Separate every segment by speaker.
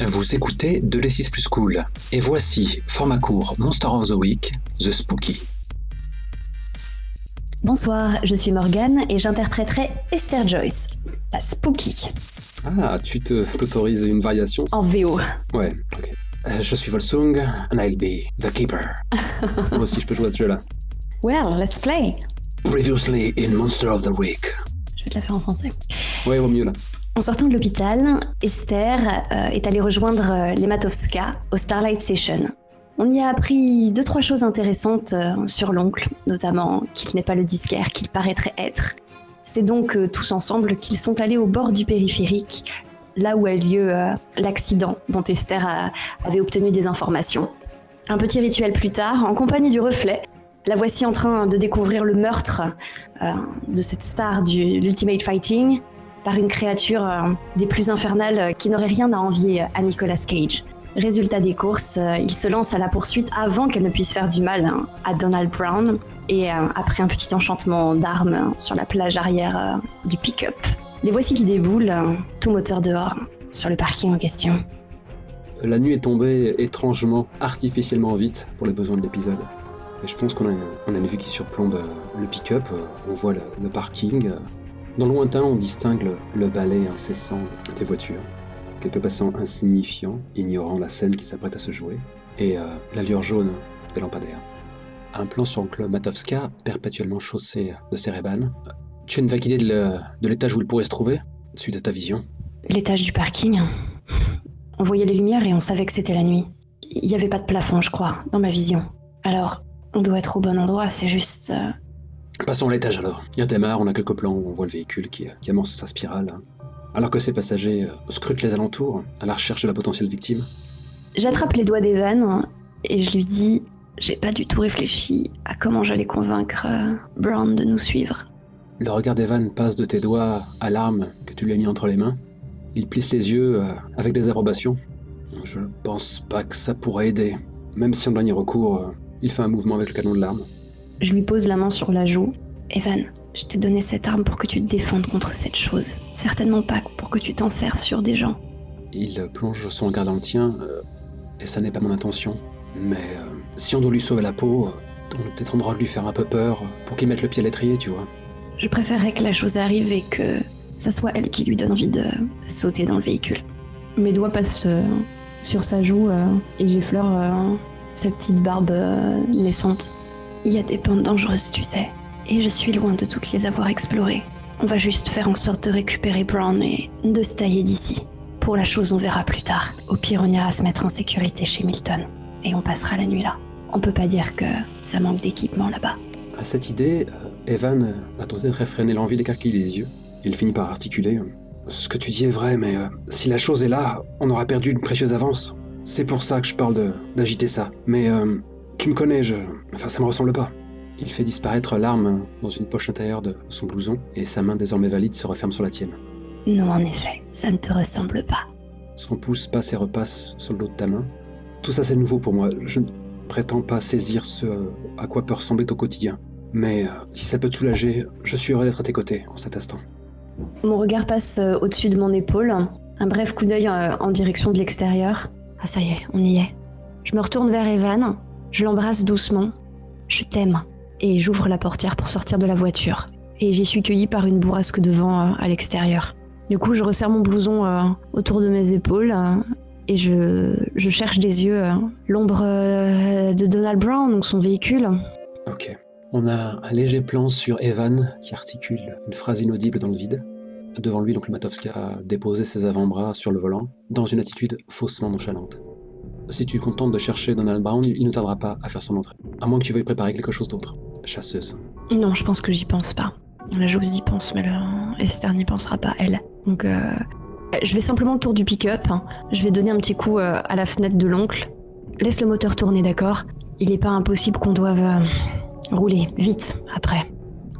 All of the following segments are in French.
Speaker 1: Vous écoutez De l'E6 plus cool. Et voici, format court, Monster of the Week, The Spooky.
Speaker 2: Bonsoir, je suis Morgane et j'interpréterai Esther Joyce, la Spooky.
Speaker 1: Ah, tu te- t'autorises une variation
Speaker 2: En VO.
Speaker 1: Ouais, ok. Euh, je suis Volsung, and I'll be the keeper. Moi aussi, je peux jouer à ce jeu-là.
Speaker 2: Well, let's play.
Speaker 1: Previously in Monster of the Week.
Speaker 2: Je vais te la faire en français.
Speaker 1: Ouais, au mieux là.
Speaker 2: En sortant de l'hôpital, Esther euh, est allée rejoindre euh, les Matovska au Starlight Session. On y a appris deux trois choses intéressantes euh, sur l'oncle, notamment qu'il n'est pas le disquaire qu'il paraîtrait être. C'est donc tous ensemble qu'ils sont allés au bord du périphérique, là où a eu lieu l'accident dont Esther avait obtenu des informations. Un petit rituel plus tard, en compagnie du reflet, la voici en train de découvrir le meurtre de cette star du l'Ultimate Fighting par une créature euh, des plus infernales euh, qui n'aurait rien à envier euh, à Nicolas Cage. Résultat des courses, il se lance à la poursuite avant qu'elle ne puisse faire du mal hein, à Donald Brown et après un petit enchantement d'armes hein, sur la plage arrière du pick-up. Les voici qui déboulent, tout moteur dehors, sur le parking en question.
Speaker 1: La nuit est tombée étrangement, artificiellement vite pour les besoins de l'épisode. Et je pense qu'on a, une- vue qui surplombe le pick-up, on voit le parking. Dans le lointain, on distingue le, le balai incessant des voitures. Quelques passants insignifiants, ignorant la scène qui s'apprête à se jouer. Et euh, l'allure jaune des lampadaires. Un plan sur le club Matovska, perpétuellement chaussé de cérébanes. Tu as une vague idée de l'étage où il pourrait se trouver, suite à ta vision?
Speaker 2: L'étage du parking. On voyait les lumières et on savait que c'était la nuit. Il n'y avait pas de plafond, je crois, dans ma vision. Alors, on doit être au bon endroit, c'est juste... euh,
Speaker 1: Passons à l'étage alors. Irtemar, on a quelques plans où on voit le véhicule qui, qui amorce sa spirale. hein. Alors que ses passagers euh, scrutent les alentours à la recherche de la potentielle victime.
Speaker 2: J'attrape les doigts d'Evan et je lui dis j'ai pas du tout réfléchi à comment j'allais convaincre euh, Brown de nous suivre.
Speaker 1: Le regard d'Evan passe de tes doigts à l'arme que tu lui as mis entre les mains. Il plisse les yeux euh, avec désapprobation. Je pense pas que ça pourrait aider. Même si en dernier recours, il fait un mouvement avec le canon de l'arme.
Speaker 2: Je lui pose la main sur la joue. Evan, je t'ai donné cette arme pour que tu te défendes contre cette chose. Certainement pas pour que tu t'en sers sur des gens.
Speaker 1: Il plonge son regard dans le tien, euh, et ça n'est pas mon intention. Mais euh, si on doit lui sauver la peau, euh, on a peut-être en droit de lui faire un peu peur pour qu'il mette le pied à l'étrier, tu vois.
Speaker 2: Je préférerais que la chose arrive et que ça soit elle qui lui donne envie de sauter dans le véhicule. Mes doigts passent euh, sur sa joue et j'effleure sa petite barbe naissante. Il y a des pentes dangereuses, tu sais, et je suis loin de toutes les avoir explorées. On va juste faire en sorte de récupérer Brown et de se tailler d'ici. Pour la chose, on verra plus tard. Au pire, on ira se mettre en sécurité chez Milton et on passera la nuit là. On peut pas dire que ça manque d'équipement là-bas.
Speaker 1: À cette idée, euh, Evan euh, a tenté de réfréner l'envie d'écarquiller les yeux. Il finit par articuler. euh, Ce que tu dis est vrai, mais si la chose est là, on aura perdu une précieuse avance. C'est pour ça que je parle d'agiter ça. Mais tu me connais, je. Enfin, ça me ressemble pas. Il fait disparaître l'arme dans une poche intérieure de son blouson, et sa main désormais valide se referme sur la tienne.
Speaker 2: Non, en effet, ça ne te ressemble pas.
Speaker 1: Son pouce passe et repasse sur le dos de ta main. Tout ça c'est nouveau pour moi. Je ne prétends pas saisir ce à quoi peut ressembler ton quotidien. Mais euh, si ça peut te soulager, je suis heureux d'être à tes côtés en cet instant.
Speaker 2: Mon regard passe euh, au-dessus de mon épaule, un bref coup d'œil euh, en direction de l'extérieur. Ah ça y est, on y est. Je me retourne vers Evan, je l'embrasse doucement. Je t'aime. Et j'ouvre la portière pour sortir de la voiture. Et j'y suis cueillie par une bourrasque de vent euh, à l'extérieur. Du coup, je resserre mon blouson euh, autour de mes épaules euh, et je, je cherche des yeux l'ombre de Donald Brown, donc son véhicule.
Speaker 1: Ok. On a un léger plan sur Evan qui articule une phrase inaudible dans le vide. Devant lui, donc le Matovska a déposé ses avant-bras sur le volant, dans une attitude faussement nonchalante. Si tu te contentes de chercher Donald Brown, il ne tardera pas à faire son entrée. À moins que tu veuilles préparer quelque chose d'autre. Chasseuse.
Speaker 2: Non, je pense que j'y pense pas. Vous y pense, mais le... Esther n'y pensera pas, elle. Donc, euh, je vais simplement le tour du pick-up. hein. Je vais donner un petit coup euh, à la fenêtre de l'oncle. Laisse le moteur tourner, d'accord? Il n'est pas impossible qu'on doive euh, rouler vite après.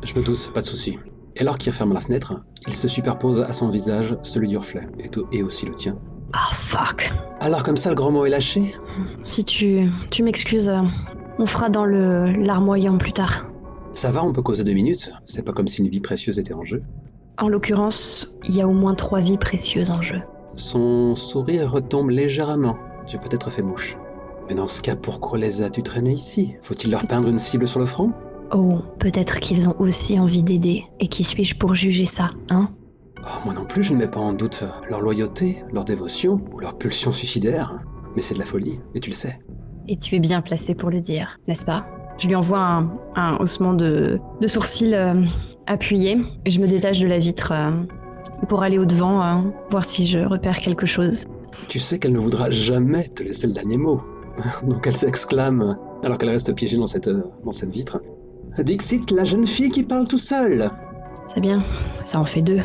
Speaker 1: Je me doute, pas de souci. Et alors qu'il referme la fenêtre, il se superpose à son visage celui du reflet, et, et aussi le tien.
Speaker 2: Ah, fuck.
Speaker 1: Alors comme ça, le grand mot est lâché
Speaker 2: Si tu, tu m'excuses, euh, on fera dans le larmoyant plus tard.
Speaker 1: Ça va, on peut causer deux minutes. C'est pas comme si une vie précieuse était en jeu.
Speaker 2: En l'occurrence, il y a au moins trois vies précieuses en jeu.
Speaker 1: Son sourire retombe légèrement. J'ai peut-être fait mouche. Mais dans ce cas, pourquoi les as-tu traînés ici? Faut-il leur peindre une cible sur le front?
Speaker 2: Oh, peut-être qu'ils ont aussi envie d'aider. Et qui suis-je pour juger ça, hein?
Speaker 1: Oh, Moi non plus, je ne mets pas en doute leur loyauté, leur dévotion ou leur pulsion suicidaire. Mais c'est de la folie, et tu le sais.
Speaker 2: Et tu es bien placé pour le dire, n'est-ce pas? Je lui envoie un, un haussement de, de sourcils euh, appuyé. Et je me détache de la vitre euh, pour aller au-devant, euh, voir si je repère quelque chose.
Speaker 1: Tu sais qu'elle ne voudra jamais te laisser le dernier mot. Donc elle s'exclame, alors qu'elle reste piégée dans cette, dans cette vitre. Dixit, la jeune fille qui parle tout seule.
Speaker 2: C'est bien, ça en fait deux.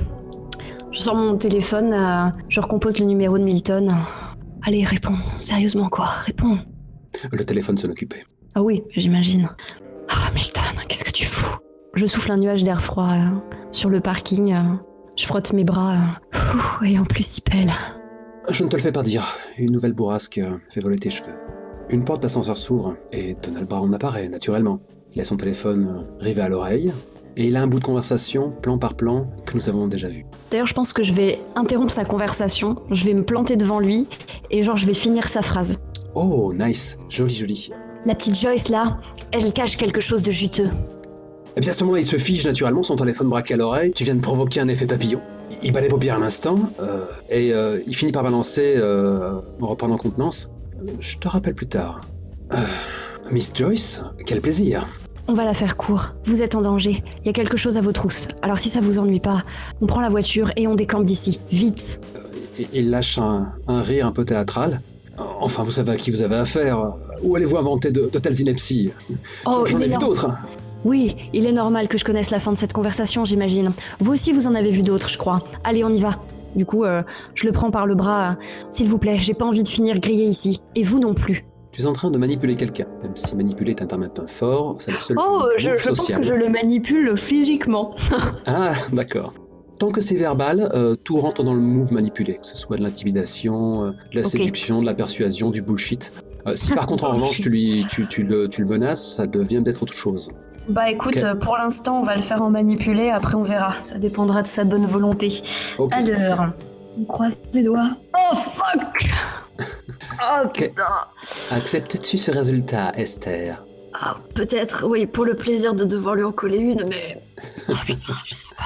Speaker 2: Je sors mon téléphone, euh, je recompose le numéro de Milton. Allez, réponds, sérieusement quoi, réponds.
Speaker 1: Le téléphone s'en occupait.
Speaker 2: Ah oui, j'imagine. Ah, Milton, qu'est-ce que tu fous? Je souffle un nuage d'air froid euh, sur le parking. euh, je frotte mes bras. Ouh, et en plus, il pèle.
Speaker 1: Je ne te le fais pas dire. Une nouvelle bourrasque fait voler tes cheveux. Une porte d'ascenseur s'ouvre et Donald Brown apparaît, naturellement. Il a son téléphone rivé à l'oreille et il a un bout de conversation, plan par plan, que nous avons déjà vu.
Speaker 2: D'ailleurs, je pense que je vais interrompre sa conversation. Je vais me planter devant lui et genre, je vais finir sa phrase.
Speaker 1: Oh, nice. Joli, joli.
Speaker 2: La petite Joyce là, elle cache quelque chose de juteux.
Speaker 1: Et bien à ce moment, il se fige naturellement, son téléphone braqué à l'oreille. Tu viens de provoquer un effet papillon. Il bat les paupières un instant euh, et euh, il finit par balancer euh, en reprenant contenance. Je te rappelle plus tard. Miss Joyce, quel plaisir.
Speaker 2: On va la faire court. Vous êtes en danger. Il y a quelque chose à vos trousses. Alors si ça vous ennuie pas, on prend la voiture et on décampe d'ici. Vite.
Speaker 1: Et- Il lâche un, un rire un peu théâtral. Enfin, vous savez à qui vous avez affaire. Où allez-vous inventer de, de telles inepties?
Speaker 2: Oh,
Speaker 1: J'en ai vu d'autres.
Speaker 2: Oui, il est normal que je connaisse la fin de cette conversation, j'imagine. Vous aussi, vous en avez vu d'autres, je crois. Allez, on y va. Du coup, euh, je le prends par le bras. S'il vous plaît, j'ai pas envie de finir grillé ici. Et vous non plus.
Speaker 1: Tu es en train de manipuler quelqu'un. Même si manipuler est un terme un peu fort, c'est seul
Speaker 2: Oh, je, pense que je le manipule physiquement.
Speaker 1: Ah, d'accord. Tant que c'est verbal, euh, tout rentre dans le move manipulé, que ce soit de l'intimidation, euh, de la séduction, de la persuasion, du bullshit. Euh, si par contre en revanche tu, lui, tu, tu le, tu le menaces, ça devient peut-être autre chose.
Speaker 2: Bah écoute, pour l'instant, on va le faire en manipulé, après on verra. Ça dépendra de sa bonne volonté. Alors, on croise les doigts. Oh fuck Oh putain
Speaker 1: Acceptes-tu ce résultat, Esther?
Speaker 2: Ah, peut-être, oui, pour le plaisir de devoir lui en coller une, mais. Oh putain, je sais pas.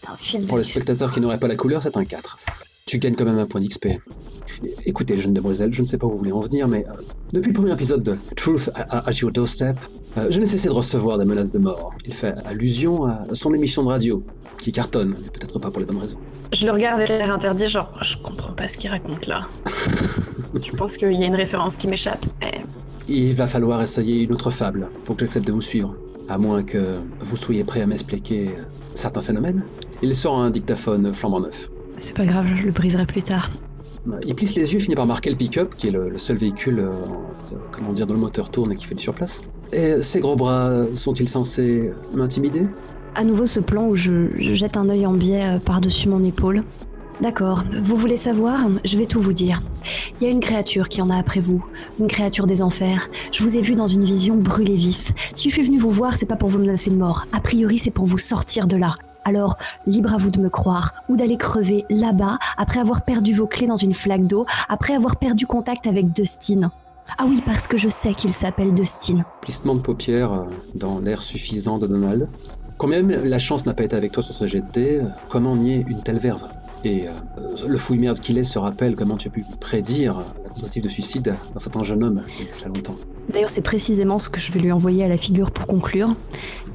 Speaker 2: Putain, file
Speaker 1: Pour les spectateurs qui n'auraient pas la couleur, c'est un 4. Tu gagnes quand même un point d'XP. Écoutez, jeune demoiselle, je ne sais pas où vous voulez en venir, mais euh, depuis le premier épisode de Truth at at Your Doorstep, euh, je n'ai cessé de recevoir des menaces de mort. Il fait allusion à son émission de radio, qui cartonne, mais peut-être pas pour les bonnes raisons.
Speaker 2: Je le regarde avec l'air interdit, genre, je comprends pas ce qu'il raconte là. je pense qu'il y a une référence qui m'échappe. mais-
Speaker 1: Il va falloir essayer une autre fable pour que j'accepte de vous suivre. À moins que vous soyez prêt à m'expliquer certains phénomènes. Il sort un dictaphone flambant neuf.
Speaker 2: C'est pas grave, je le briserai plus tard.
Speaker 1: Euh, Il plisse les yeux, finit par marquer le pick-up, qui est le, le seul véhicule, euh, euh, comment dire, dont le moteur tourne et qui fait du surplace. Et ces gros bras sont-ils censés m'intimider?
Speaker 2: À nouveau ce plan où je, je jette un œil en biais par-dessus mon épaule. D'accord, vous voulez savoir Je vais tout vous dire. Il y a une créature qui en a après vous, une créature des enfers. Je vous ai vu dans une vision brûlée vif. Si je suis venu vous voir, c'est pas pour vous menacer de mort. A priori, c'est pour vous sortir de là. Alors, libre à vous de me croire, ou d'aller crever là-bas après avoir perdu vos clés dans une flaque d'eau, après avoir perdu contact avec Dustin. Ah oui, parce que je sais qu'il s'appelle Dustin.
Speaker 1: Plissement de paupières euh, dans l'air suffisant de Donald. Quand même la chance n'a pas été avec toi sur ce jet de euh, comment nier une telle verve? Et euh, le fouille-merde qu'il est se rappelle comment tu as pu prédire la tentative de suicide d'un certain jeune homme il y a cela longtemps.
Speaker 2: D'ailleurs, c'est précisément ce que je vais lui envoyer à la figure pour conclure.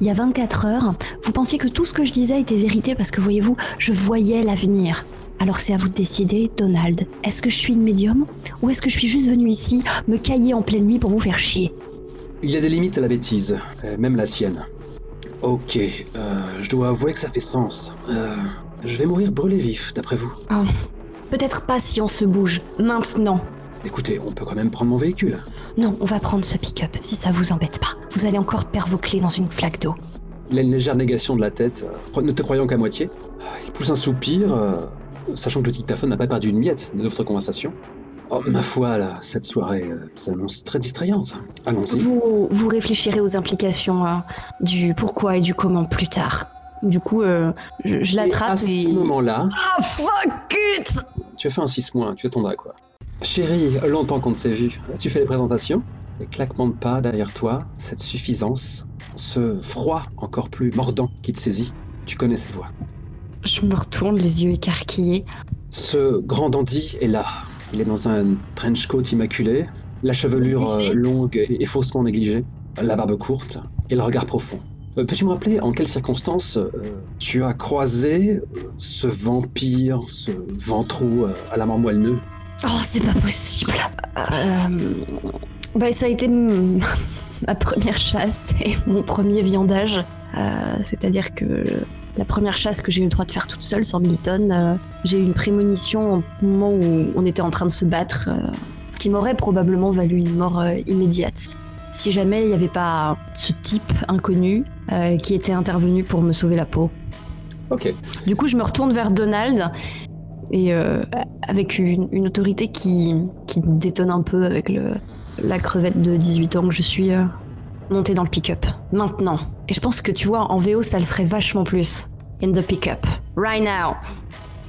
Speaker 2: Il y a 24 heures, vous pensiez que tout ce que je disais était vérité parce que, voyez-vous, je voyais l'avenir. Alors c'est à vous de décider, Donald. Est-ce que je suis une médium Ou est-ce que je suis juste venu ici me cailler en pleine nuit pour vous faire chier?
Speaker 1: Il y a des limites à la bêtise, euh, même la sienne. Ok, euh, je dois avouer que ça fait sens. Euh, je vais mourir brûlé vif, d'après vous.
Speaker 2: Peut-être pas si on se bouge, maintenant.
Speaker 1: Écoutez, on peut quand même prendre mon véhicule.
Speaker 2: Non, on va prendre ce pick-up, si ça vous embête pas. Vous allez encore perdre vos clés dans une flaque d'eau.
Speaker 1: Il a une légère négation de la tête, euh, ne te croyant qu'à moitié. Il pousse un soupir, euh, sachant que le dictaphone n'a pas perdu une miette de notre conversation. Oh, ma foi, là, cette soirée euh, s'annonce très distrayante. Allons-y.
Speaker 2: Vous, vous réfléchirez aux implications hein, du pourquoi et du comment plus tard. Du coup, euh, je, je l'attrape
Speaker 1: à
Speaker 2: et...
Speaker 1: ce moment-là,
Speaker 2: Ah fuck it
Speaker 1: tu as fait un 6 mois, tu attendras quoi. Chérie, longtemps qu'on ne s'est vu. Tu fais les présentations Les claquements de pas derrière toi, cette suffisance, ce froid encore plus mordant qui te saisit. Tu connais cette voix.
Speaker 2: Je me retourne, les yeux écarquillés.
Speaker 1: Ce grand dandy est là. Il est dans un trench coat immaculé, la chevelure euh, longue et faussement négligée, la barbe courte et le regard profond. Euh, Peux-tu me rappeler en quelles circonstances euh, tu as croisé euh, ce vampire, ce ventrou à la mort moelleux
Speaker 2: Oh, c'est pas possible. Euh, bah, ça a été ma première chasse et mon premier viandage. C'est-à-dire que la première chasse que j'ai eu le droit de faire toute seule, sans Milton, j'ai eu une prémonition au moment où on était en train de se battre, qui m'aurait probablement valu une mort immédiate. Si jamais il n'y avait pas ce type inconnu euh, qui était intervenu pour me sauver la peau.
Speaker 1: Ok.
Speaker 2: Du coup, je me retourne vers Donald et euh, avec une, une autorité qui, qui détonne un peu avec le, la crevette de 18 ans que je suis euh, montée dans le pick-up. Maintenant. Et je pense que tu vois, en VO, ça le ferait vachement plus. In the pick-up. Right now.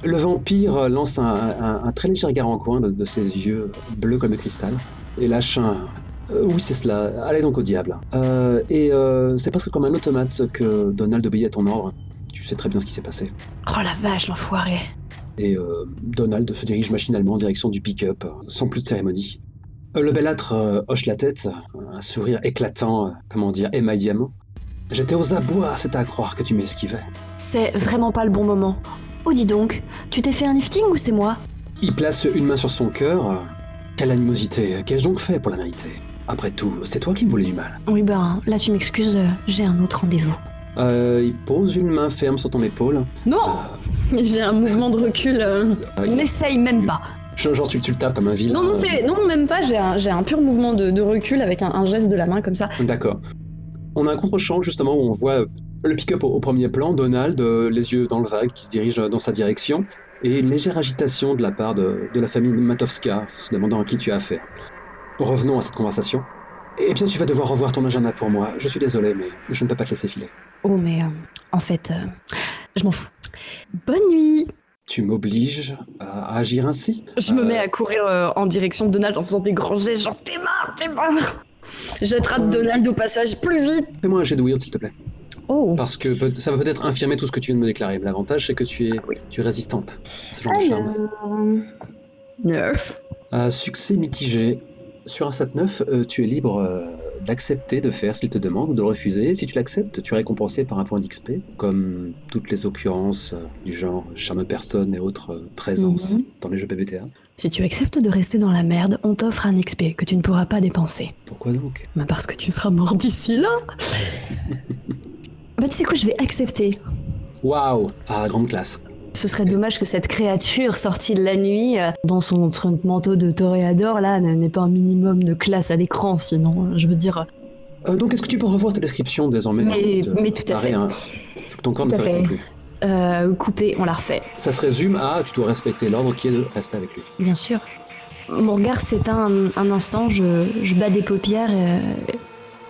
Speaker 1: Le vampire lance un, un- un très léger regard en coin de, de ses yeux bleus comme le cristal et lâche un. Euh, oui, c'est cela. Allez donc au diable. Euh, et euh, c'est presque comme un automate que Donald obéit à ton ordre. Tu sais très bien ce qui s'est passé.
Speaker 2: Oh la vache, l'enfoiré.
Speaker 1: Et euh, Donald se dirige machinalement en direction du pick-up, sans plus de cérémonie. Le belâtre hoche la tête, un sourire éclatant, comment dire, émaillamment. J'étais aux abois, c'est à croire que tu m'esquivais.
Speaker 2: C'est vraiment pas le bon moment. Oh, dis donc, tu t'es fait un lifting ou c'est moi?
Speaker 1: Il place une main sur son cœur. Quelle animosité, qu'ai-je donc fait pour la mériter? Après tout, c'est toi qui me voulais du mal.
Speaker 2: Oui, ben là, tu m'excuses, euh, j'ai un autre rendez-vous.
Speaker 1: Euh, il pose une main ferme sur ton épaule.
Speaker 2: Non
Speaker 1: Euh,
Speaker 2: J'ai un mouvement de recul. euh,
Speaker 1: euh,
Speaker 2: N'essaye même pas.
Speaker 1: genre, tu, tu le tapes à main vilaine.
Speaker 2: Non, non,
Speaker 1: euh,
Speaker 2: c'est- non, même pas. J'ai un, j'ai un pur mouvement de, de recul avec un, un geste de la main comme ça.
Speaker 1: D'accord. On a un contre-champ justement où on voit le pick-up au, au premier plan, Donald, euh, les yeux dans le vague, qui se dirige dans sa direction, et une légère agitation de la part de, de la famille Matowska, se demandant à qui tu as affaire. Revenons à cette conversation. Eh bien, tu vas devoir revoir ton agenda pour moi. Je suis désolé, mais je ne peux pas te laisser filer.
Speaker 2: Oh, mais euh, en fait, euh, je m'en fous. Bonne nuit
Speaker 1: Tu m'obliges à, à agir ainsi
Speaker 2: Je me
Speaker 1: Euh,
Speaker 2: mets à courir euh, en direction de Donald en faisant des grands gestes, genre t'es mort, t'es mort J'attrape Donald au passage plus vite
Speaker 1: Fais-moi un jet de weird, s'il te plaît.
Speaker 2: Oh
Speaker 1: Parce que peut- ça va peut-être infirmer tout ce que tu viens de me déclarer. Mais L'avantage, c'est que tu es,
Speaker 2: Ah oui.
Speaker 1: tu es résistante à ce genre de charme.
Speaker 2: Neuf.
Speaker 1: Un succès mitigé. Sur un 7-9, euh, tu es libre euh, d'accepter de faire ce qu'il te demande ou de le refuser. Si tu l'acceptes, tu es récompensé par un point d'XP, comme toutes les occurrences euh, du genre charme personne et autres présences
Speaker 2: Mhm.
Speaker 1: dans les jeux PBTA.
Speaker 2: Si tu acceptes de rester dans la merde, on t'offre un XP que tu ne pourras pas dépenser.
Speaker 1: Pourquoi donc?
Speaker 2: Bah parce que tu seras mort d'ici là Bah tu sais quoi, je vais accepter.
Speaker 1: Waouh Ah, grande classe.
Speaker 2: Ce serait dommage que cette créature sortie de la nuit, euh, dans son manteau de toréador, là, n'ait pas un minimum de classe à l'écran, sinon, je veux dire...
Speaker 1: Euh, donc, est-ce que tu peux revoir ta description désormais?
Speaker 2: Mais-
Speaker 1: de-
Speaker 2: mais tout à fait.
Speaker 1: hein. Ton corps
Speaker 2: Tout
Speaker 1: ne réponde plus.
Speaker 2: Euh, coupé, on la refait.
Speaker 1: Ça se résume à tu dois respecter l'ordre qui est de rester avec lui.
Speaker 2: Bien sûr. Mon regard s'éteint un, un instant, je, je bats des paupières. euh,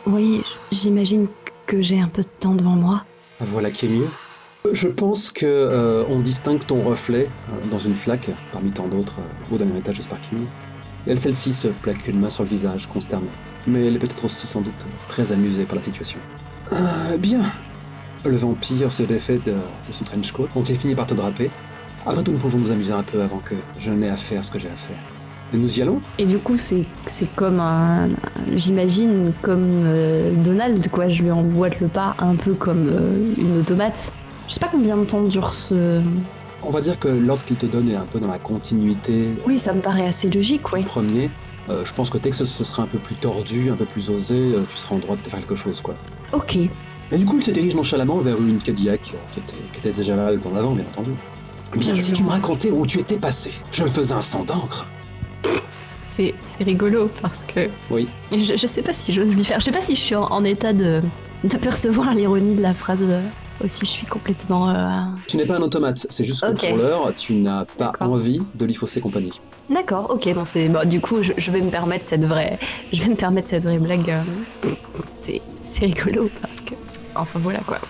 Speaker 2: Oui, j'imagine que j'ai un peu de temps devant moi.
Speaker 1: Voilà qui est mieux. Je pense que euh, on distingue ton reflet euh, dans une flaque parmi tant d'autres euh, au dernier étage de Sparking. Et elle, celle-ci, se plaque une main sur le visage, consternée. Mais elle est peut-être aussi sans doute très amusée par la situation. Euh, bien. Le vampire se défait de, de son trench coat, dont il finit par te draper. Après tout, nous pouvons nous amuser un peu avant que je n'ai à faire ce que j'ai à faire. Et nous y allons
Speaker 2: Et du coup, c'est comme un. J'imagine comme euh, Donald, quoi. Je lui emboîte le pas un peu comme euh, une automate. Je sais pas combien de temps dure ce.
Speaker 1: On va dire que l'ordre qu'il te donne est un peu dans la continuité
Speaker 2: Oui, ça me paraît assez logique, oui.
Speaker 1: premier. Euh, je pense que dès que ce, ce sera un peu plus tordu, un peu plus osé, euh, tu seras en droit de faire quelque chose, quoi.
Speaker 2: Ok.
Speaker 1: Et du coup, il se dirige nonchalamment vers une Cadillac, euh, qui était, qui était déjà là le temps d'avant, bien entendu. Bien, si tu me racontais où tu étais passé, je me faisais un sang d'encre.
Speaker 2: C'est c'est rigolo parce que
Speaker 1: Oui.
Speaker 2: je, je sais pas si j'ose lui faire. Je sais pas si je suis en, en état de, de percevoir l'ironie de la phrase aussi. Je suis complètement. euh,
Speaker 1: Tu n'es pas un automate, c'est juste que
Speaker 2: Ok.
Speaker 1: pour l'heure, tu n'as pas envie de lui fausser compagnie.
Speaker 2: D'accord, ok, bon c'est bon, du coup je, je vais me permettre cette vraie je vais me permettre cette vraie blague. euh, c'est c'est rigolo parce que enfin voilà quoi.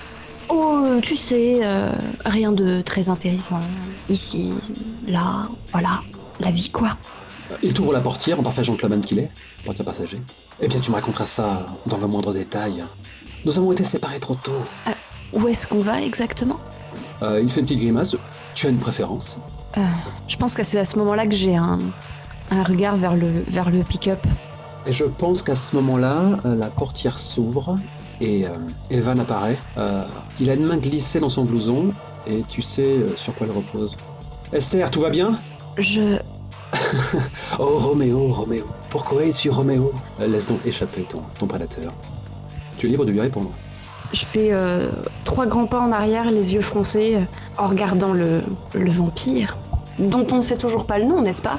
Speaker 2: Oh, tu sais, euh, rien de très intéressant. Ici, là, voilà, la vie quoi.
Speaker 1: Il t'ouvre la portière en parfait gentleman qu'il est, portière passager. Eh bien, tu me raconteras ça dans le moindre détail. Nous avons été séparés trop tôt.
Speaker 2: Où est-ce qu'on va exactement
Speaker 1: Euh, il fait une petite grimace. Tu as une préférence
Speaker 2: Euh, Je pense que c'est à ce moment-là que j'ai un, un regard vers le, vers le pick-up.
Speaker 1: Et je pense qu'à ce moment-là, euh, la portière s'ouvre et Evan apparaît. Il a une main glissée dans son blouson et tu sais sur quoi elle repose. Esther, tout va bien
Speaker 2: Je.
Speaker 1: Oh Roméo, Roméo, pourquoi es-tu Roméo? Laisse donc échapper ton, ton prédateur. Tu es libre de lui répondre.
Speaker 2: Je fais euh, trois grands pas en arrière, les yeux froncés, euh, en regardant le, le vampire, dont on ne sait toujours pas le nom, n'est-ce pas?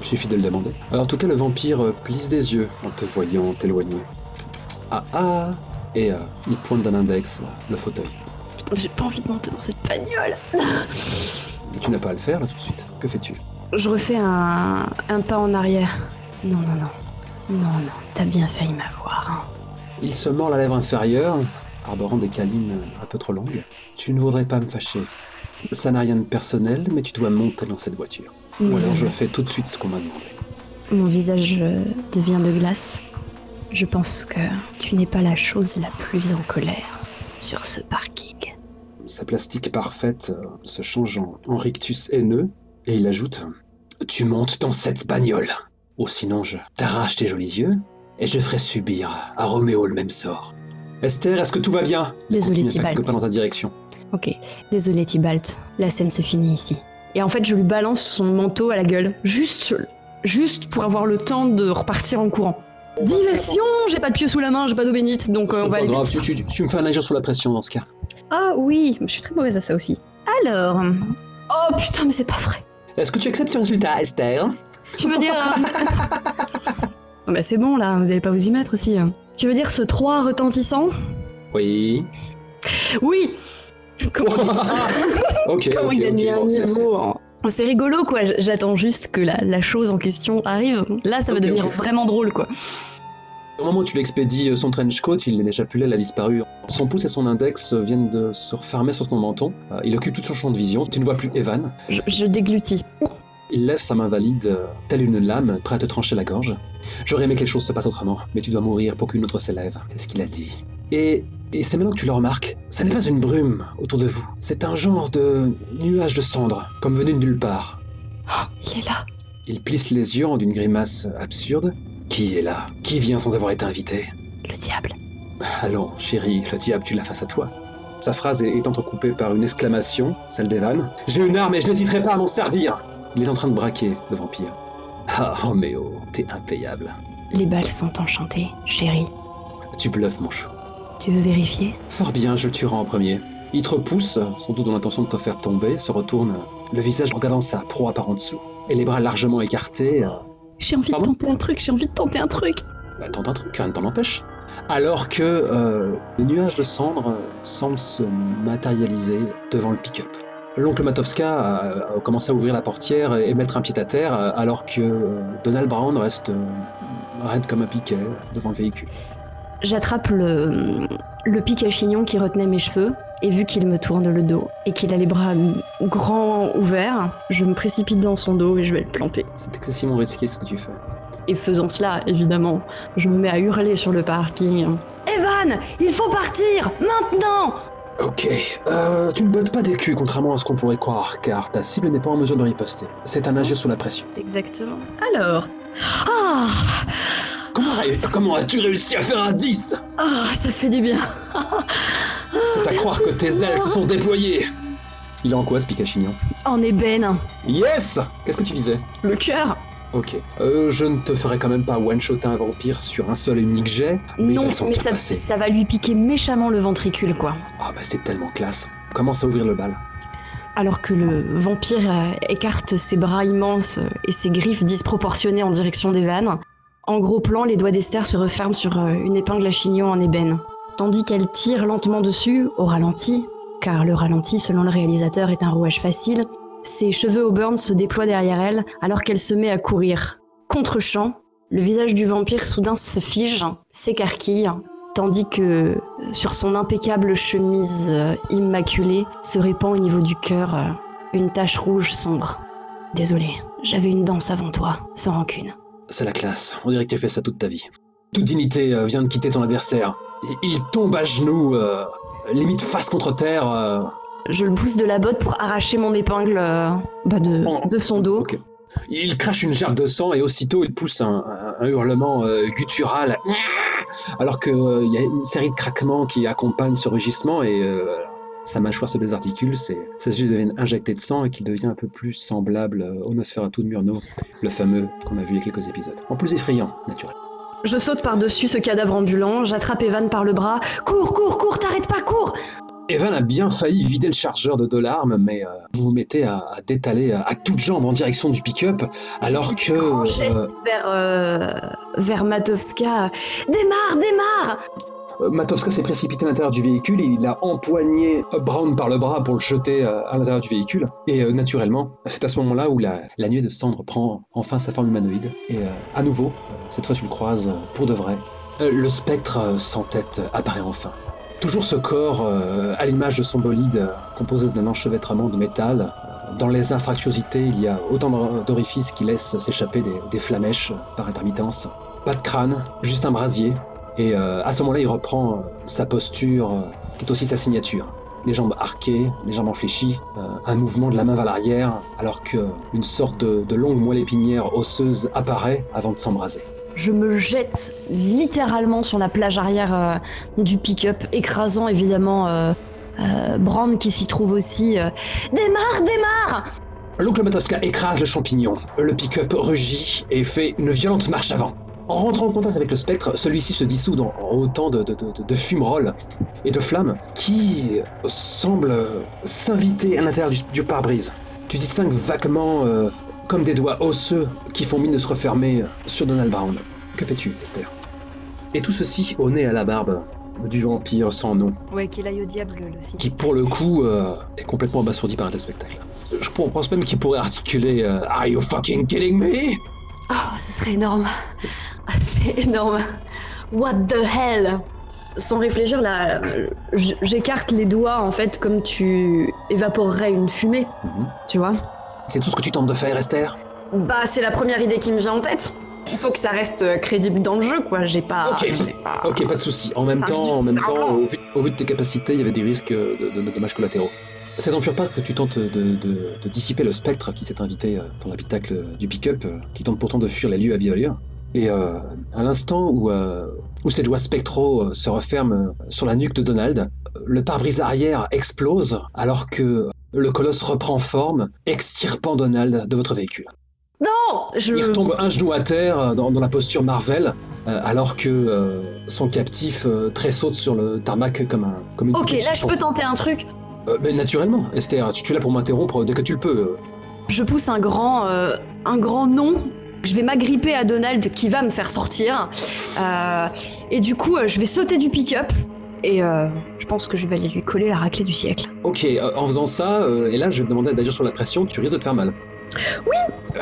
Speaker 1: Il suffit de le demander. Alors, en tout cas, le vampire euh, plisse des yeux en te voyant t'éloigner. Ah ah Et euh, il pointe d'un index euh, le fauteuil.
Speaker 2: Putain, j'ai pas envie de monter dans cette bagnole.
Speaker 1: Mais tu n'as pas à le faire là tout de suite. Que fais-tu?
Speaker 2: Je refais un, un pas en arrière. Non, non, non. Non, non, t'as bien failli m'avoir. hein.
Speaker 1: Il se mord la lèvre inférieure, arborant des câlines un peu trop longues. Tu ne voudrais pas me fâcher. Ça n'a rien de personnel, mais tu dois monter dans cette voiture. Ou alors je fais tout de suite ce qu'on m'a demandé.
Speaker 2: Mon visage euh, devient de glace. Je pense que tu n'es pas la chose la plus en colère sur ce parking.
Speaker 1: Sa plastique parfaite euh, se change en, en rictus haineux, et il ajoute Tu montes dans cette bagnole Ou sinon je t'arrache tes jolis yeux, et je ferai subir à Roméo le même sort. Esther, est-ce que tout va bien
Speaker 2: Désolé,
Speaker 1: quelques pas dans ta direction.
Speaker 2: Ok, désolé Tybalt, la scène se finit ici. Et en fait, je lui balance son manteau à la gueule, juste, juste pour avoir le temps de repartir en courant. Diversion J'ai pas de pieu sous la main, j'ai pas d'eau bénite, donc euh, on va aller
Speaker 1: grave,
Speaker 2: vite.
Speaker 1: tu, tu- tu me fais un agir sous la pression dans ce cas.
Speaker 2: Ah oui, je suis très mauvaise à ça aussi. Alors... Oh putain, mais c'est pas vrai.
Speaker 1: Est-ce que tu acceptes ce résultat, Esther?
Speaker 2: Tu veux dire... euh, Non, bah c'est bon là, vous allez pas vous y mettre aussi. hein. Tu veux dire ce 3 retentissant?
Speaker 1: Oui.
Speaker 2: Oui Comment,
Speaker 1: ok,
Speaker 2: comment
Speaker 1: ok,
Speaker 2: gagner
Speaker 1: ok.
Speaker 2: un
Speaker 1: bon, c'est-
Speaker 2: niveau C'est rigolo quoi, j'attends juste que la, la chose en question arrive. Là, ça va devenir vraiment drôle quoi.
Speaker 1: Au moment où tu lui expédies euh, son trench coat, il n'est déjà plus là, il a disparu. Son pouce et son index euh, viennent de se refermer sur ton menton. Euh, Il occupe tout son champ de vision. Tu ne vois plus Evan.
Speaker 2: Je, je déglutis.
Speaker 1: Il lève sa main valide, telle une lame, prêt à te trancher la gorge. J'aurais aimé que les choses se passent autrement, mais tu dois mourir pour qu'une autre s'élève. C'est ce qu'il a dit. Et, et c'est maintenant que tu le remarques. Ça n'est pas une brume autour de vous. C'est un genre de nuage de cendres, comme venu de nulle part.
Speaker 2: Oh, il est là.
Speaker 1: Il plisse les yeux en d'une grimace absurde. Qui est là? Qui vient sans avoir été invité?
Speaker 2: Le diable.
Speaker 1: Allons, chérie, le diable, tu l'as face à toi. Sa phrase est est entrecoupée par une exclamation, celle d'Evan. J'ai une arme et je n'hésiterai pas à m'en servir Il est en train de braquer le vampire. Ah, Roméo, t'es impayable.
Speaker 2: Les balles sont enchantées, chérie.
Speaker 1: Tu bluffes, mon chou.
Speaker 2: Tu veux vérifier?
Speaker 1: Fort bien, je le tuerai en premier. Il te repousse, sans doute dans l'intention de te faire tomber, se retourne, le visage regardant sa proie par en dessous, et les bras largement écartés. euh,
Speaker 2: J'ai envie
Speaker 1: Pardon?
Speaker 2: de tenter un truc, j'ai envie de tenter un truc.
Speaker 1: Bah, tente un truc, rien ne t'en empêche. Alors que euh, le nuage de cendres euh, semble se matérialiser devant le pick-up. L'oncle Matowska a, a commencé à ouvrir la portière et mettre un pied à terre, euh, alors que euh, Donald Brown reste euh, raide comme un piquet devant le véhicule.
Speaker 2: J'attrape le, le pic à chignon qui retenait mes cheveux, et vu qu'il me tourne le dos et qu'il a les bras grands ouverts, je me précipite dans son dos et je vais le planter.
Speaker 1: C'est excessivement risqué ce que tu fais.
Speaker 2: Et faisant cela, évidemment, je me mets à hurler sur le parking. Evan, il faut partir maintenant
Speaker 1: Ok, euh, tu ne bottes pas des culs contrairement à ce qu'on pourrait croire, car ta cible n'est pas en mesure de riposter. C'est un agir sous la pression.
Speaker 2: Exactement. Alors. Ah
Speaker 1: Comment, comment as-tu réussi à faire un 10
Speaker 2: Ah, ça fait du bien.
Speaker 1: C'est à croire que tes ailes se sont déployées Il est en quoi ce Picachignon
Speaker 2: En ébène.
Speaker 1: Yes Qu'est-ce que tu visais
Speaker 2: Le cœur
Speaker 1: Ok. Euh, je ne te ferai quand même pas one-shotter un vampire sur un seul et unique jet, mais
Speaker 2: Non, mais ça, va lui piquer méchamment le ventricule, quoi.
Speaker 1: Ah bah c'est tellement classe. Commence à ouvrir le bal.
Speaker 2: Alors que le vampire euh, écarte ses bras immenses euh, et ses griffes disproportionnées en direction des vannes, en gros plan, les doigts d'Esther se referment sur une épingle à chignon en ébène, tandis qu'elle tire lentement dessus, au ralenti, car le ralenti, selon le réalisateur, est un rouage facile, ses cheveux au burn se déploient derrière elle alors qu'elle se met à courir. Contre-champ, le visage du vampire soudain se fige, s'écarquille, tandis que sur son impeccable chemise euh, immaculée se répand au niveau du cœur euh, une tache rouge sombre. Désolé, j'avais une danse avant toi, sans rancune.
Speaker 1: C'est la classe. On dirait que tu as fait ça toute ta vie. Toute dignité euh, vient de quitter ton adversaire. Il- tombe à genoux, limite face contre terre.
Speaker 2: Je le pousse de la botte pour arracher mon épingle euh, bah, de,
Speaker 1: Oh.
Speaker 2: de son dos.
Speaker 1: Il crache une gerbe de sang et aussitôt il pousse un, un- un hurlement euh, guttural, alors qu'il y a une série de craquements qui accompagnent ce rugissement et euh, sa mâchoire se désarticule, ses, yeux deviennent injectés de sang et qu'il devient un peu plus semblable euh, au Nosferatu de Murnau, le fameux qu'on a vu il y a quelques épisodes. En plus effrayant, naturellement.
Speaker 2: Je saute par-dessus ce cadavre ambulant, j'attrape Evan par le bras. Cours, cours, cours, t'arrêtes pas, cours
Speaker 1: Evan a bien failli vider le chargeur de Dolarme, mais euh, vous vous mettez à, à détaler à, à toutes jambes en direction du pick-up, alors que...
Speaker 2: Grand geste
Speaker 1: euh,
Speaker 2: vers, euh, vers Matovska. Démarre, démarre
Speaker 1: Euh, Matovska s'est précipité à l'intérieur du véhicule et il a empoigné Brown par le bras pour le jeter euh, à l'intérieur du véhicule. Et euh, naturellement, c'est à ce moment-là où la, la nuée de cendre prend enfin sa forme humanoïde. Et euh, à nouveau, euh, cette fois tu le croises euh, pour de vrai, euh, le spectre euh, sans tête apparaît enfin. Toujours ce corps euh, à l'image de son bolide, euh, composé d'un enchevêtrement de métal. Dans les infractuosités, il y a autant d'or- d'orifices qui laissent s'échapper des, des flamèches par intermittence. Pas de crâne, juste un brasier, et euh, à ce moment-là, il reprend sa posture, qui est aussi sa signature. Les jambes arquées, les jambes enfléchies, euh, un mouvement de la main vers l'arrière, alors qu'une sorte de longue moelle épinière osseuse apparaît avant de s'embraser.
Speaker 2: Je me jette littéralement sur la plage arrière euh, du pick-up, écrasant évidemment euh, euh, Bram qui s'y trouve aussi. Démarre, démarre
Speaker 1: L'oncle Matoska écrase le champignon. Le pick-up rugit et fait une violente marche avant. En rentrant en contact avec le spectre, celui-ci se dissout dans autant de, fumerolles et de flammes qui semblent s'inviter à l'intérieur du, pare-brise. Tu distingues vaguement comme des doigts osseux qui font mine de se refermer sur Donald Brown. Que fais-tu, Esther? Et tout ceci au nez et à la barbe du vampire sans nom,
Speaker 2: Ouais, qu'il aille au diable le site.
Speaker 1: qui pour le coup euh, est complètement abasourdi par un tel spectacle. Je pense même qu'il pourrait articuler euh, Are you fucking kidding me?
Speaker 2: Oh, ce serait énorme. Ah, C'est énorme. What the hell? Sans réfléchir, là, j'écarte les doigts en fait comme tu évaporerais une fumée, tu vois?
Speaker 1: C'est tout ce que tu tentes de faire, Esther?
Speaker 2: Bah, c'est la première idée qui me vient en tête. Il faut que ça reste euh, crédible dans le jeu, quoi. J'ai pas.
Speaker 1: Ok.
Speaker 2: pas-
Speaker 1: Ok, pas de souci. En même temps, en même temps, au vu, au vu de tes capacités, il y avait des risques de, de- de dommages collatéraux. C'est dans pure part que tu tentes de, dissiper le spectre qui s'est invité euh, dans l'habitacle du pick-up, euh, qui tente pourtant de fuir les lieux à vive allure. Et euh, à l'instant où, euh, où ces doigts spectraux euh, se referment euh, sur la nuque de Donald, euh, le pare-brise arrière explose alors que le colosse reprend forme, extirpant Donald de votre véhicule.
Speaker 2: Non Je.
Speaker 1: Il retombe un genou à terre euh, dans, dans la posture Marvel, euh, alors que euh, son captif euh, tressaute sur le tarmac comme, un, comme une
Speaker 2: Ok, là, je peux tenter un truc.
Speaker 1: Mais naturellement, Esther, tu, tu es là pour m'interrompre dès que tu le peux.
Speaker 2: Je pousse un grand, un grand nom. Je vais m'agripper à Donald qui va me faire sortir. Et du coup, je vais sauter du pick-up. Et euh, je pense que je vais aller lui coller la raclée du siècle.
Speaker 1: Ok, euh, en faisant ça, euh, et là je vais te demander d'agir sur la pression, tu risques de te faire mal.
Speaker 2: Oui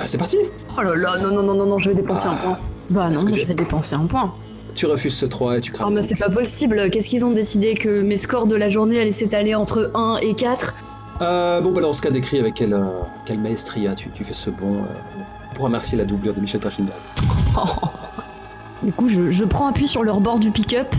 Speaker 1: C'est parti
Speaker 2: Oh là là, non, non, non, non, non, je vais dépenser
Speaker 1: Ah.
Speaker 2: un point. Bah non,
Speaker 1: Est-ce que
Speaker 2: je
Speaker 1: tu-
Speaker 2: vais dépenser un point.
Speaker 1: Tu refuses ce 3 et tu
Speaker 2: Oh
Speaker 1: crames.
Speaker 2: mais c'est pas possible, qu'est-ce qu'ils ont décidé que mes scores de la journée allaient s'étaler entre 1 et 4
Speaker 1: Euh, bon, bah dans ce cas, décrit avec quelle, euh, quelle maestria tu, tu fais ce bon euh, pour remercier la doublure de Michel Trachtenberg.
Speaker 2: Du coup, je, je prends appui sur le rebord du pick-up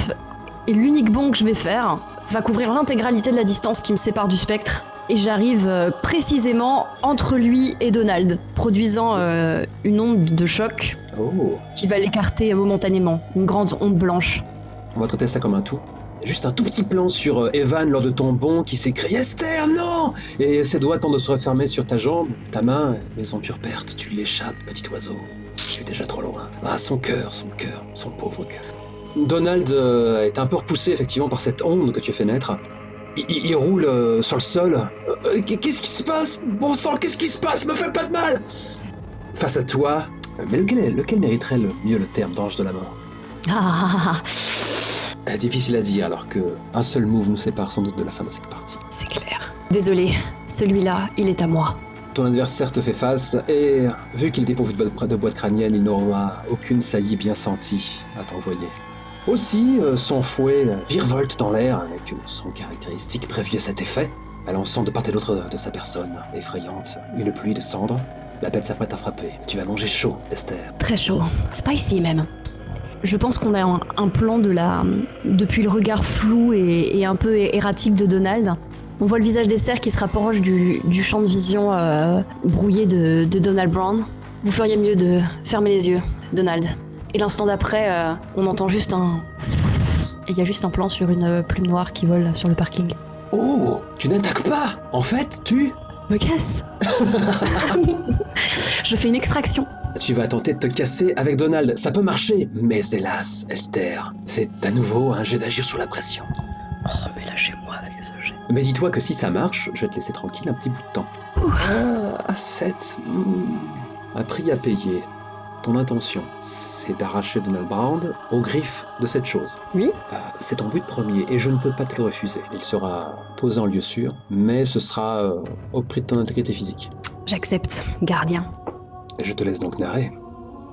Speaker 2: et l'unique bond que je vais faire va couvrir l'intégralité de la distance qui me sépare du spectre. Et j'arrive euh, précisément entre lui et Donald, produisant euh, une onde de choc
Speaker 1: Oh
Speaker 2: qui va l'écarter momentanément, une grande onde blanche.
Speaker 1: On va traiter ça comme un tout. Juste un tout petit plan sur euh, Evan lors de ton bond qui s'écrie Esther, non Et ses doigts tentent de se refermer sur ta jambe, ta main, mais en pure perte, tu lui échappes, petit oiseau. Tu es déjà trop loin. Ah, son cœur, son cœur, son pauvre cœur. Donald euh, est un peu repoussé effectivement par cette onde que tu as fait naître. Il, il- il roule euh, sur le sol. Euh, euh, qu'est-ce qui se passe? Bon sang, qu'est-ce qui se passe? Me fais pas de mal Face à toi, mais lequel, mériterait le mieux le terme d'ange de la mort?
Speaker 2: Ah,
Speaker 1: Difficile à dire, alors que un seul move nous sépare sans doute de la fin de cette partie.
Speaker 2: c'est clair. Désolé, celui-là, il est à moi.
Speaker 1: Ton adversaire te fait face, et vu qu'il est dépourvu de boîte crânienne, il n'aura aucune saillie bien sentie à t'envoyer. Aussi, euh, son fouet virevolte dans l'air avec son caractéristique prévu à cet effet, balançant de part et d'autre de sa personne, effrayante, une pluie de cendres. La bête s'apprête à frapper. Tu vas manger chaud, Esther.
Speaker 2: Très chaud. Spicy même. Je pense qu'on a un, plan de la. Depuis le regard flou et, un peu erratique de Donald. On voit le visage d'Esther qui se rapproche du, champ de vision euh, brouillé de Donald Brown. Vous feriez mieux de fermer les yeux, Donald. Et l'instant d'après, euh, on entend juste un. Et il y a juste un plan sur une plume noire qui vole sur le parking.
Speaker 1: Oh Tu n'attaques pas En fait, tu...
Speaker 2: Me casse Je fais une extraction.
Speaker 1: Tu vas tenter de te casser avec Donald. Ça peut marcher, mais hélas, Esther, c'est à nouveau un jet d'agir sous la pression.
Speaker 2: Oh, mais lâchez-moi avec ce jet.
Speaker 1: Mais dis-toi que si ça marche, je vais te laisser tranquille un petit bout de temps. Ah, à 7. Un prix à payer. Ton intention, c'est d'arracher Donald Brown aux griffes de cette chose.
Speaker 2: Oui
Speaker 1: Ah, c'est ton but premier et je ne peux pas te le refuser. Il sera posé en lieu sûr, mais ce sera euh, au prix de ton intégrité physique.
Speaker 2: J'accepte, gardien.
Speaker 1: Et je te laisse donc narrer.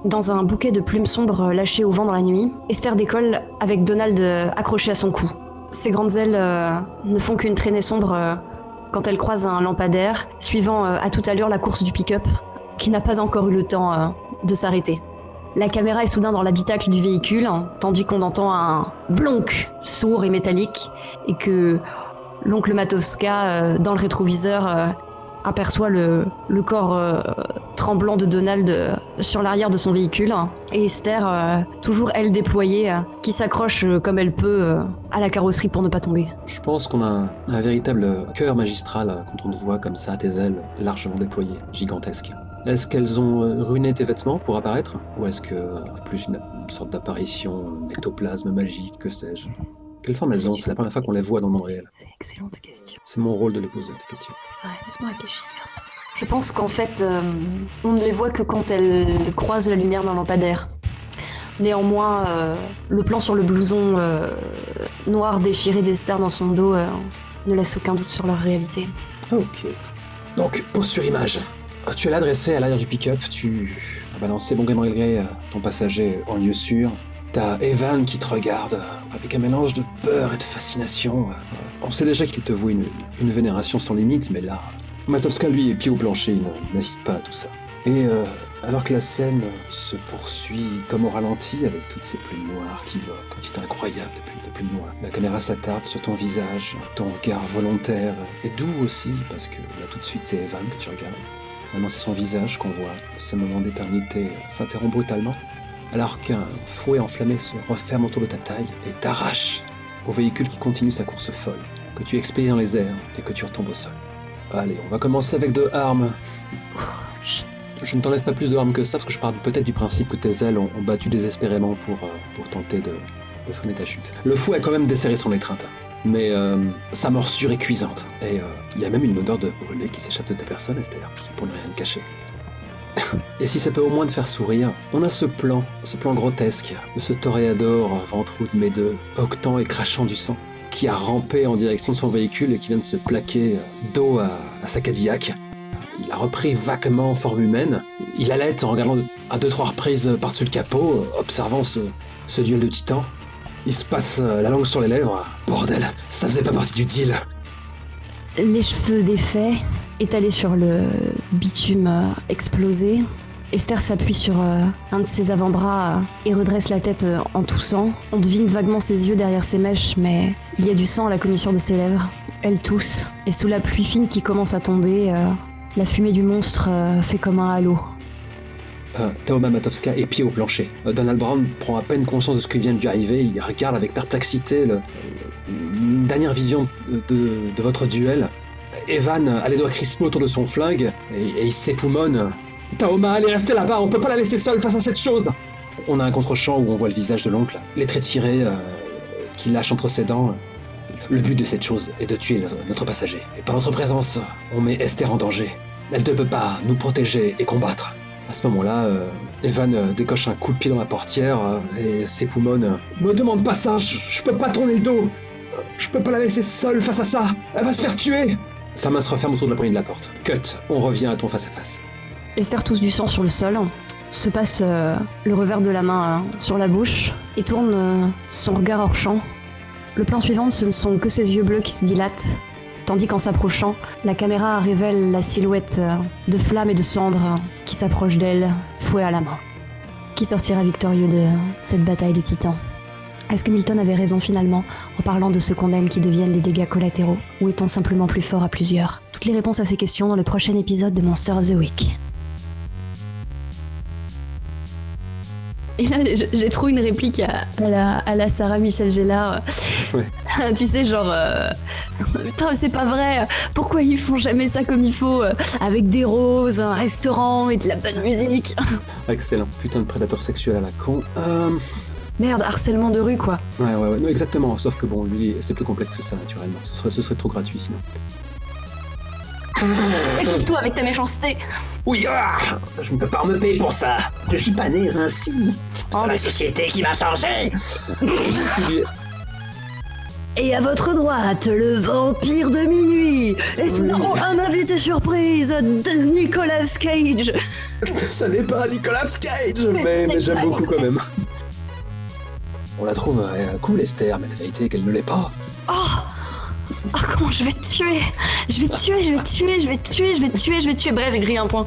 Speaker 2: Dans un bouquet de plumes sombres lâchées au vent dans la nuit, Esther décolle avec Donald euh, accroché à son cou. Ses grandes ailes euh, ne font qu'une traînée sombre quand elle croise un lampadaire, suivant à toute allure la course du pick-up, qui n'a pas encore eu le temps de s'arrêter. La caméra est soudain dans l'habitacle du véhicule, tandis qu'on entend un blonk sourd et métallique, et que l'oncle Matowska, euh, dans le rétroviseur, euh, aperçoit le, corps euh, tremblant de Donald euh, sur l'arrière de son véhicule, et Esther, toujours elle déployée, qui s'accroche comme elle peut à la carrosserie pour ne pas tomber.
Speaker 1: Je pense qu'on a un, véritable cœur magistral quand on te voit comme ça, tes ailes largement déployées, gigantesques. Est-ce qu'elles ont euh, ruiné tes vêtements pour apparaître? Ou est-ce que plus une, sorte d'apparition, un ectoplasme magique, que sais-je? Quelle forme elles ont? C'est la première fois qu'on les voit dans le monde réel.
Speaker 2: C'est une excellente question.
Speaker 1: C'est mon rôle de les poser, cette question.
Speaker 2: C'est vrai, laisse-moi réfléchir. Je pense qu'en fait, euh, on ne les voit que quand elles croisent la lumière d'un lampadaire. Néanmoins, euh, le plan sur le blouson euh, noir déchiré d'Esther dans son dos ne laisse aucun doute sur leur réalité.
Speaker 1: Ok. Donc, pause sur image. Euh, Tu es là dressé à l'arrière du pick-up, tu as balancé bon gré mal gré euh, ton passager en lieu sûr. T'as Evan qui te regarde euh, avec un mélange de peur et de fascination. On sait déjà qu'il te voue une, une vénération sans limite, mais là, Matowska lui est pied au plancher, il n'assiste pas à tout ça. Et alors que la scène se poursuit comme au ralenti avec toutes ces plumes noires qui volent, quantité incroyable de plumes, de plumes noires, la caméra s'attarde sur ton visage, ton regard volontaire et doux aussi, parce que là tout de suite c'est Evan que tu regardes. Maintenant c'est son visage qu'on voit, ce moment d'éternité s'interrompt brutalement, alors qu'un fouet enflammé se referme autour de ta taille et t'arrache au véhicule qui continue sa course folle, que tu expédies dans les airs et que tu retombes au sol. Allez, on va commencer avec deux armes. Je ne t'enlève pas plus de armes que ça parce que je pars peut-être du principe que tes ailes ont, battu désespérément pour, euh, pour tenter de, de freiner ta chute. Le fou a quand même desserré son étreinte, mais euh, sa morsure est cuisante. Et euh, il y a même une odeur de brûlé qui s'échappe de ta personne, Esther, pour ne rien te cacher. Et si ça peut au moins te faire sourire, on a ce plan, ce plan grotesque de ce toréador ventrou de mes deux, octant et crachant du sang, qui a rampé en direction de son véhicule et qui vient de se plaquer euh, dos à, sa Cadillac. Il a repris vaguement forme humaine. Il allait en regardant à deux trois reprises par-dessus le capot, observant ce, ce duel de titans. Il se passe euh, la langue sur les lèvres. Bordel, ça faisait pas partie du deal.
Speaker 2: Les cheveux défaits, étalés sur le bitume euh, explosé, Esther s'appuie sur euh, un de ses avant-bras et redresse la tête en toussant. On devine vaguement ses yeux derrière ses mèches, mais il y a du sang à la commissure de ses lèvres. Elle tousse, et sous la pluie fine qui commence à tomber, la fumée du monstre fait comme un halo.
Speaker 1: Euh, Taoma Matowska est pied au plancher. Euh, Donald Brown prend à peine conscience de ce qui vient de lui arriver. Il regarde avec perplexité le- une dernière vision de, votre duel. Evan a les doigts crispés autour de son flingue et, et il s'époumonne. Taoma, allez rester là-bas, on peut pas la laisser seule face à cette chose. On a un contre-champ où on voit le visage de l'oncle, les traits tirés euh, qu'il lâche entre ses dents. Le but de cette chose est de tuer notre passager. Et par notre présence, on met Esther en danger. Elle ne peut pas nous protéger et combattre. À ce moment-là, euh, Evan euh, décoche un coup de pied dans la portière euh, et s'époumonne. Me demande pas ça, je, je peux pas tourner le dos. Je peux pas la laisser seule face à ça. Elle va se faire tuer. Sa main se referme autour de la poignée de la porte. Cut, on revient à ton face-à-face.
Speaker 2: Esther tousse du sang sur le sol, se passe le revers de la main sur la bouche, et tourne son regard hors champ. Le plan suivant, ce ne sont que ses yeux bleus qui se dilatent, tandis qu'en s'approchant, la caméra révèle la silhouette euh, de flammes et de cendres qui s'approche d'elle, fouet à la main. Qui sortira victorieux de cette bataille de titans? Est-ce que Milton avait raison finalement en parlant de ceux qu'on aime qui deviennent des dégâts collatéraux? Ou est-on simplement plus fort à plusieurs? Toutes les réponses à ces questions dans le prochain épisode de Monster of the Week. Et là, j'ai trop une réplique à, à la, à la Sarah Michel Gellar.
Speaker 1: Ouais.
Speaker 2: tu sais, genre. euh, Putain, c'est pas vrai. Pourquoi ils font jamais ça comme il faut euh, Avec des roses, un restaurant et de la bonne musique.
Speaker 1: Excellent. Putain de prédateur sexuel à la con. Euh...
Speaker 2: Merde, harcèlement de rue, quoi.
Speaker 1: Ouais, ouais, ouais. Non, exactement. Sauf que bon, lui, c'est plus complexe que ça, naturellement. Ce serait, ce serait trop gratuit sinon.
Speaker 2: Écoute-toi avec ta méchanceté.
Speaker 3: Oui, ah, je ne peux pas me payer pour ça. Je suis pas né ainsi.
Speaker 2: Oh,
Speaker 3: la société qui m'a changé.
Speaker 2: Et à votre droite, le vampire de minuit. Et sinon, un invité surprise de Nicolas Cage.
Speaker 1: Ça n'est pas Nicolas Cage,
Speaker 2: Mais
Speaker 1: mais, j'aime beaucoup quand même. On la trouve euh, cool Esther, mais la vérité est qu'elle ne l'est pas.
Speaker 2: Oh Oh, comment je vais te tuer? Je vais te tuer, je vais te tuer, je vais te tuer, je vais te tuer, je vais te tuer. Bref, j'ai grillé un point.